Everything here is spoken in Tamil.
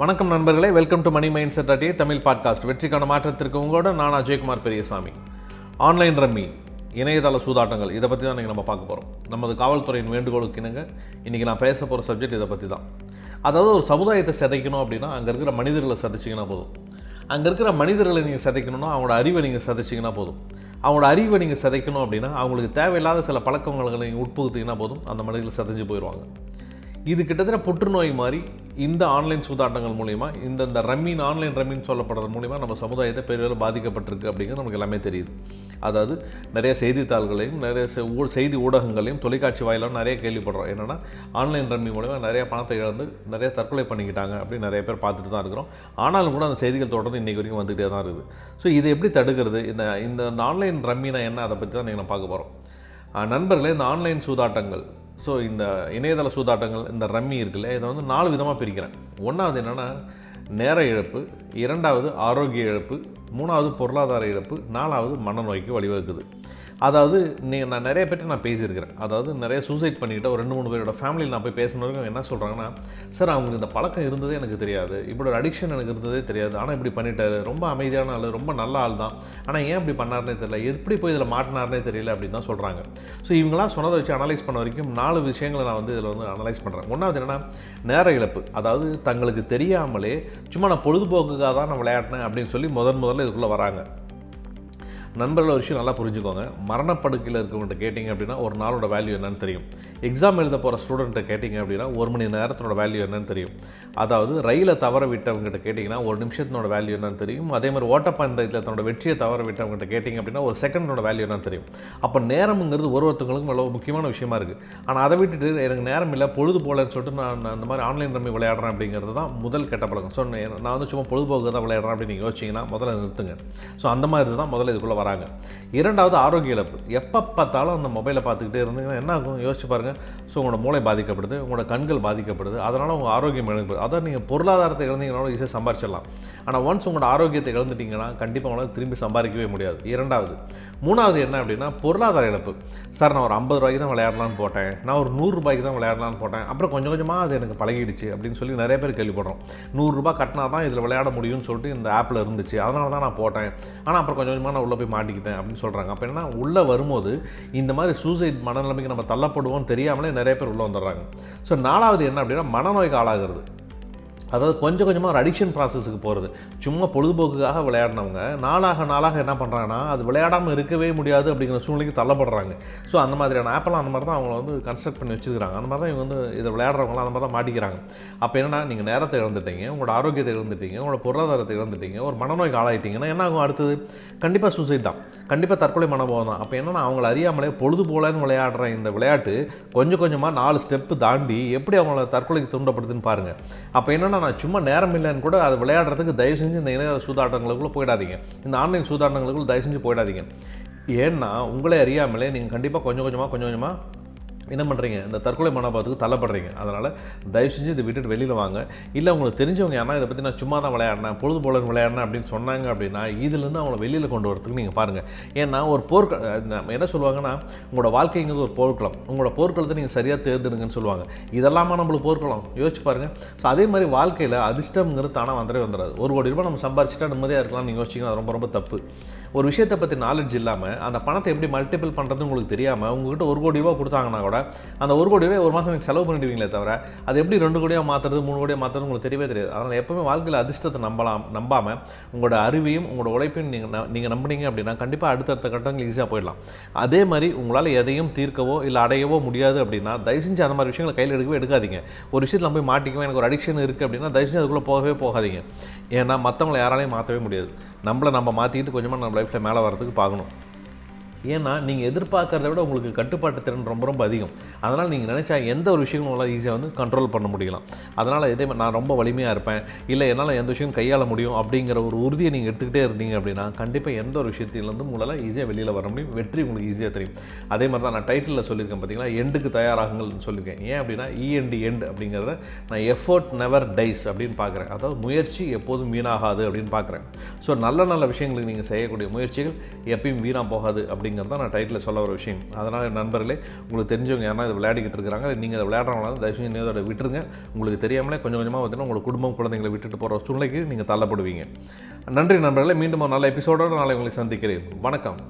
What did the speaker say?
வணக்கம் நண்பர்களே welcome to money mindset அட்டியே தமிழ் பாட்காஸ்ட் வெற்றிக்கான மாற்றத்திற்கு உங்களோட நான் அஜயகுமார் பெரியசாமி. ஆன்லைன் ரம்மி இணையதள சூதாட்டங்கள் இதை பற்றி தான் இன்றைக்கி நம்ம பார்க்க போகிறோம் நமது காவல்துறையின் வேண்டுகோளுக்கு இணங்க இன்றைக்கி நான் பேச போகிற சப்ஜெக்ட் இதை பற்றி தான். அதாவது ஒரு சமுதாயத்தை சிதைக்கணும் அப்படின்னா அங்கே இருக்கிற மனிதர்களை சதைச்சிங்கன்னா போதும். அங்கே இருக்கிற மனிதர்களை நீங்கள் சிதைக்கணும்னா அவங்களோட அறிவை நீங்கள் சதைச்சிங்கன்னா போதும். அவங்களோட அறிவை நீங்கள் சிதைக்கணும் அப்படின்னா அவங்களுக்கு தேவையில்லாத சில பழக்கங்களை நீங்கள் உட்புகுத்திங்கன்னா போதும் அந்த மனிதர்கள் சிதைஞ்சு போயிடுவாங்க இது கிட்டத்தட்ட புற்றுநோய் மாதிரி இந்த ஆன்லைன் சூதாட்டங்கள் மூலிமா இந்த இந்த ரம்மின் ஆன்லைன் ரம்மின்னு சொல்லப்படுறது மூலிமா நம்ம சமுதாயத்தை பெரியோர் பாதிக்கப்பட்டிருக்கு அப்படிங்கிறது நமக்கு எல்லாமே தெரியுது. அதாவது நிறைய செய்தித்தாள்களையும் நிறைய செ- ஊ- செய்தி ஊடகங்களையும் தொலைக்காட்சி வாயிலாகவும் நிறைய கேள்விப்படுறோம். என்னென்னா ஆன்லைன் ரம்மி மூலிமா நிறைய பணத்தை இழந்து நிறைய தற்கொலை பண்ணிக்கிட்டாங்க அப்படின்னு நிறைய பேர் பார்த்துட்டு தான் இருக்கிறோம். ஆனாலும் கூட அந்த செய்திகள் தொடர்ந்து இன்றைக்கு வரைக்கும் வந்துகிட்டே தான் இருக்குது. ஸோ இதை எப்படி தடுக்கிறது? இந்த இந்த இந்த ஆன்லைன் ரம்மினா என்ன? அதை பற்றி தான் நீங்கள் பார்க்க போகிறோம் நண்பர்களே இந்த ஆன்லைன் சூதாட்டங்கள் ஸோ இந்த இணையதள சூதாட்டங்கள் இந்த ரம்மி இருக்குல்ல இதை வந்து நாலு விதமாக பிரிக்கிறேன். ஒன்றாவது என்னென்னா நேர இழப்பு இரண்டாவது ஆரோக்கிய இழப்பு மூணாவது பொருளாதார இழப்பு நாலாவது மனநோய்க்கு வழிவகுக்குது. அதாவது நீ நான் நிறைய பேர்ட்டு நான் பேசியிருக்கிறேன். அதாவது நிறைய சூசைட் பண்ணிக்கிட்ட ஒரு ரெண்டு மூணு பேரோட ஃபேமிலியில் நான் போய் பேசினவங்க என்ன சொல்கிறாங்கன்னா சார் அவங்களுக்கு இந்த பழக்கம் இருந்ததே எனக்கு தெரியாது. இப்படி ஒரு அடிக்ஷன் எனக்கு இருந்ததே தெரியாது. ஆனால் இப்படி பண்ணிட்டாரு. ரொம்ப அமைதியான ஆள் ரொம்ப நல்ல ஆள் தான். ஆனால் ஏன் இப்படி பண்ணார்னே தெரியல. எப்படி போய் இதில் மாட்டினார்னே தெரியல அப்படின்னு தான் சொல்கிறாங்க ஸோ இவங்களாம் சொன்னதை வச்சு அனலைஸ் பண்ண வரைக்கும் நாலு விஷயங்களை நான் வந்து இதில் வந்து அனலைஸ் பண்ணுறேன் ஒன்றாவது என்னென்னா நேர இழப்பு. அதாவது தங்களுக்கு தெரியாமலே சும்மா நான் பொழுதுபோக்குக்காக தான் நான் விளையாடினேன் அப்படின்னு சொல்லி முதன் முதல்ல இதுக்குள்ளே வராங்க. நண்பர்கள் ஒரு விஷயம் நல்லா புரிஞ்சுக்கோங்க. மரணப்படுக்கையில் இருக்கவங்கள்ட்ட கேட்டிங்க அப்படின்னா ஒரு நாளோட வேல்யூ என்னன்னு தெரியும். எக்ஸாம் எழுத போகிற ஸ்டூடெண்ட்டை கேட்டிங்க அப்படின்னா ஒரு மணி நேரத்தோட வேல்யூ என்னன்னு தெரியும். அதாவது ரயிலை தவற விட்டவங்ககிட்ட கேட்டிங்கன்னா ஒரு நிமிஷத்தினோட வேல்யூ என்னன்னு தெரியும். அதே மாதிரி ஓட்டப்பந்தயத்தில் தன்னோட வெற்றியை தவற விட்டவங்ககிட்ட கேட்டிங்க அப்படின்னா ஒரு செகண்டோட வேல்யூ என்னன்னு தெரியும். அப்போ நேரம்ங்கிறது ஒரு ஒருத்தவங்களுக்கும் அவ்வளோ முக்கியமான விஷயமா இருக்குது ஆனால் அதை விட்டுட்டு எனக்கு நேரம் இல்லை பொழுது போலன்னு சொல்லிட்டு நான் அந்த மாதிரி ஆன்லைன் ரம்மி விளையாடுறேன் அப்படிங்கிறது தான் முதல் கெட்ட பழக்கம். ஸோ நான் வந்து சும்மா பொழுதுபோக்கு தான் விளையாடுறேன் அப்படின்னு நீங்கள் யோசிச்சிங்கன்னா முதல்ல நிறுத்துங்க. ஸோ அந்த மாதிரி தான் முதல்ல இதுக்குள்ளே வராங்க. இரண்டாவது ஆரோக்கிய இழப்பு. எப்போ பார்த்தாலும் அந்த மொபைலை பார்த்துக்கிட்டே இருந்தீங்கன்னா என்ன ஆகும்? யோசிச்சு பாருங்கள் ஸோ உங்களோட மூளை பாதிக்கப்படுது உங்களோட கண்கள் பாதிக்கப்படுது. அதனால் உங்கள் ஆரோக்கியம் இழந்துப்படுது அதான் நீங்கள் பொருளாதாரத்தை இழந்தீங்கனாலும் ஈஸியாக சம்பாரிச்சிடலாம். ஆனால் ஒன்ஸ் உங்களோட ஆரோக்கியத்தை இழந்துட்டீங்கன்னா கண்டிப்பாக உங்களால் திரும்பி சம்பாதிக்கவே முடியாது. இரண்டாவது. மூணாவது என்ன அப்படின்னா பொருளாதார இழப்பு. சார் நான் ஒரு ஐம்பது ரூபாய்க்கு தான் விளையாடலான்னு போட்டேன். நான் ஒரு நூறுரூபாய்க்கு தான் விளையாடலான்னு போட்டேன். அப்புறம் கொஞ்சம் கொஞ்சமாக அது எனக்கு பழகிடுச்சு அப்படின்னு சொல்லி நிறைய பேர் கேள்விப்படுறோம். நூறுரூபா கட்டினா தான் இதில் விளையாட முடியும்னு சொல்லிட்டு இந்த ஆப்பில் இருந்துச்சு. அதனால தான் நான் போட்டேன். ஆனால் அப்புறம் கொஞ்சம் கொஞ்சமாக நான் உள்ளே போய் மாட்டிக்கிட்டேன் அப்படின்னு சொல்கிறாங்க அப்போ என்ன உள்ளே வரும்போது இந்த மாதிரி சூசைட் மனநிலைமைக்கு நம்ம தள்ளப்படுவோம்னு தெரியாமலே நிறைய பேர் உள்ளே வந்துடுறாங்க. ஸோ நாலாவது என்ன அப்படின்னா மனநோய்க்கு ஆளாகிறது. அதாவது கொஞ்சம் கொஞ்சமாக ஒரு அடிக்ஷன் ப்ராசஸுக்கு போகிறது சும்மா பொழுதுபோக்குக்காக விளையாடினவங்க நாளாக நாளாக என்ன பண்ணுறாங்கன்னா அது விளையாடாமல் இருக்கவே முடியாது அப்படிங்கிற சூழ்நிலைக்கு தள்ளப்படுறாங்க. ஸோ அந்த மாதிரியான ஆப்பெல்லாம் அந்த மாதிரி தான் அவங்கள வந்து கன்ஸ்ட்ரக்ட் பண்ணி வச்சுருக்காங்க அந்த மாதிரி தான் இவங்க வந்து இதை விளையாடுறவங்களாம் அந்த மாதிரி தான் மாட்டிக்கிறாங்க. அப்போ என்னென்னா நீங்கள் நேரத்தை இழந்துட்டீங்க உங்களோட ஆரோக்கியத்தை இழந்துட்டீங்க உங்களோட பொருளாதாரத்தை இழந்துட்டீங்க ஒரு மனநோய்க்கு ஆளாயிட்டீங்கன்னா என்ன ஆகும் அடுத்தது? கண்டிப்பாக சூசைட் தான். கண்டிப்பாக தற்கொலை மனோபாவம் தான். அப்போ என்னன்னா அவங்கள அறியாமலே பொழுது போலன்னு விளையாடுற இந்த விளையாட்டு கொஞ்சம் கொஞ்சமாக நாலு ஸ்டெப்பு தாண்டி எப்படி அவங்கள தற்கொலைக்கு தூண்டப்படுதுன்னு பாருங்கள் அப்போ என்னென்னா நான் சும்மா நேரம் இல்லைன்னு கூட அதை விளையாடுறதுக்கு தயவு செஞ்சு இந்த இணைய சூதாட்டங்களுக்குள்ளே போயிடாதீங்க. இந்த ஆன்லைன் சூதாட்டங்களுக்குள்ள தயவு செஞ்சு போயிடாதீங்க. ஏன்னா உங்களே அறியாமலே நீங்கள் கண்டிப்பாக கொஞ்சம் கொஞ்சமாக கொஞ்சம் கொஞ்சமாக என்ன பண்ணுறீங்க இந்த தற்கொலை மனோபாவத்துக்கு தள்ளப்படுறீங்க. அதனால் தயவு செஞ்சு இதை விட்டுட்டு வெளியில் வாங்க. இல்லை உங்களுக்கு தெரிஞ்சவங்க யாரா இதை பற்றி நான் சும்மா தான் விளையாடினேன் பொழுது போல விளையாடினேன் அப்படின்னு சொன்னாங்க அப்படின்னா இதுலேருந்து அவங்கள வெளியில் கொண்டு வரதுக்கு நீங்கள் பாருங்கள் ஏன்னா ஒரு போர்க்க என்ன சொல்லுவாங்கன்னா உங்களோட வாழ்க்கைங்கிறது ஒரு போர்க்களம். உங்களோட போர்க்களத்தை நீங்கள் சரியாக தேர்ந்தெடுங்கன்னு சொல்லுவாங்க. இதெல்லாமா நம்மளுக்கு போர்க்களம்? யோசிச்சு பாருங்கள் ஸோ அதே மாதிரி வாழ்க்கையில் அதிர்ஷ்டம்ங்கிறது தானாக வந்துடவே வந்துடாது. ஒரு கோடி ரூபாய் நம்ம சம்பாரிச்சிட்டா நிம்மதியாக இருக்கலாம் நீங்கள் யோசிச்சிங்கன்னா அது ரொம்ப ரொம்ப தப்பு. ஒரு விஷயத்தை பற்றி நாலேஜ் இல்லாமல் அந்த பணத்தை எப்படி மல்டிபிள் பண்ணுறது உங்களுக்கு தெரியாமல் உங்ககிட்ட ஒரு கோடி ரூபா கொடுத்தாங்கன்னா கூட அந்த ஒரு கோடி ரூபாய் ஒரு மாதம் நீங்கள் செலவு பண்ணிடுவீங்களே தவிர அது எப்படி ரெண்டு கோடியாக மாற்றுறது மூணு கோடியாக மாற்றுறது உங்களுக்கு தெரியவே தெரியாது. அதனால் எப்பவுமே வாழ்க்கையில் அதிர்ஷ்டத்தை நம்பலாம் நம்பாமல் உங்களோட அறிவையும் உங்களோட உழைப்பையும் நீங்கள் நீங்கள் நம்பினீங்க அப்படின்னா கண்டிப்பாக அடுத்தடுத்த கட்டங்கள் ஈஸியாக போயிடலாம். அதே மாதிரி உங்களால் எதையும் தீர்க்கவோ இல்லை அடையவோ முடியாது அப்படின்னா தயவு செஞ்சு அந்த மாதிரி விஷயங்களை கையில் எடுக்கவே எடுக்காதீங்க. ஒரு விஷயத்தில் போய் மாட்டிக்கவே எனக்கு ஒரு அடிக்ஷன் இருக்குது அப்படின்னா தயவு செஞ்சு அதுக்குள்ளே போகவே போகாதீங்க. ஏன்னா மற்றவங்களை யாராலையும் மாற்றவே முடியாது. நம்மளை நம்ம மாற்றிக்கிட்டு கொஞ்சமாக நம்ம லைஃப்பில் மேலே வரதுக்கு பார்க்கணும். ஏன்னா நீங்கள் எதிர்பார்க்கறத விட உங்களுக்கு கட்டுப்பாட்டு திறன் ரொம்ப ரொம்ப அதிகம். அதனால் நீங்கள் நினச்சா எந்த ஒரு விஷயங்களும் உங்களால் ஈஸியாக வந்து கண்ட்ரோல் பண்ண முடியலாம். அதனால் இதே மாதிரி நான் ரொம்ப வலிமையாக இருப்பேன். இல்லை என்னால் எந்த விஷயம் கையாள முடியும் அப்படிங்கிற ஒரு உறுதியை நீங்கள் எடுத்துக்கிட்டே இருந்தீங்க அப்படின்னா கண்டிப்பாக எந்த ஒரு விஷயத்திலேருந்து உங்களால் ஈஸியாக வெளியில் வர முடியும். வெற்றி உங்களுக்கு ஈஸியாக தெரியும். அதே மாதிரி தான் நான் டைட்டிலில் சொல்லியிருக்கேன் பார்த்தீங்களா எண்டுக்கு தயாராகுங்கள்னு சொல்லியிருக்கேன். ஏன் அப்படின்னா இஎன்டி எண்ட் அப்படிங்கிறத நான் எஃபோர்ட் நெவர் டைஸ் அப்படின்னு பார்க்குறேன் அதாவது முயற்சி எப்போதும் வீணாகாது அப்படின்னு பார்க்குறேன் ஸோ நல்ல நல்ல விஷயங்களுக்கு நீங்கள் செய்யக்கூடிய முயற்சிகள் எப்பயும் வீணாக போகாது அப்படி அப்படிங்கிறது தான் நான் டைட்டில் சொல்ல ஒரு விஷயம். அதனால் நண்பர்களே உங்களுக்கு தெரிஞ்சவங்க யாரா இதை விளையாடிக்கிட்டு இருக்கிறாங்க. நீங்கள் அதை விளையாடுறவங்களா தயவு செஞ்சு அதை விட்டுருங்க. உங்களுக்கு தெரியாமலே கொஞ்சம் கொஞ்சமாக பார்த்தீங்கன்னா உங்கள் குடும்பம் குழந்தைங்களை விட்டுட்டு போகிற சூழ்நிலைக்கு நீங்கள் தள்ளப்படுவீங்க. நன்றி நண்பர்களே. மீண்டும் ஒரு நல்ல எபிசோடோடு நாளை உங்களை சந்திக்கிறேன். வணக்கம்.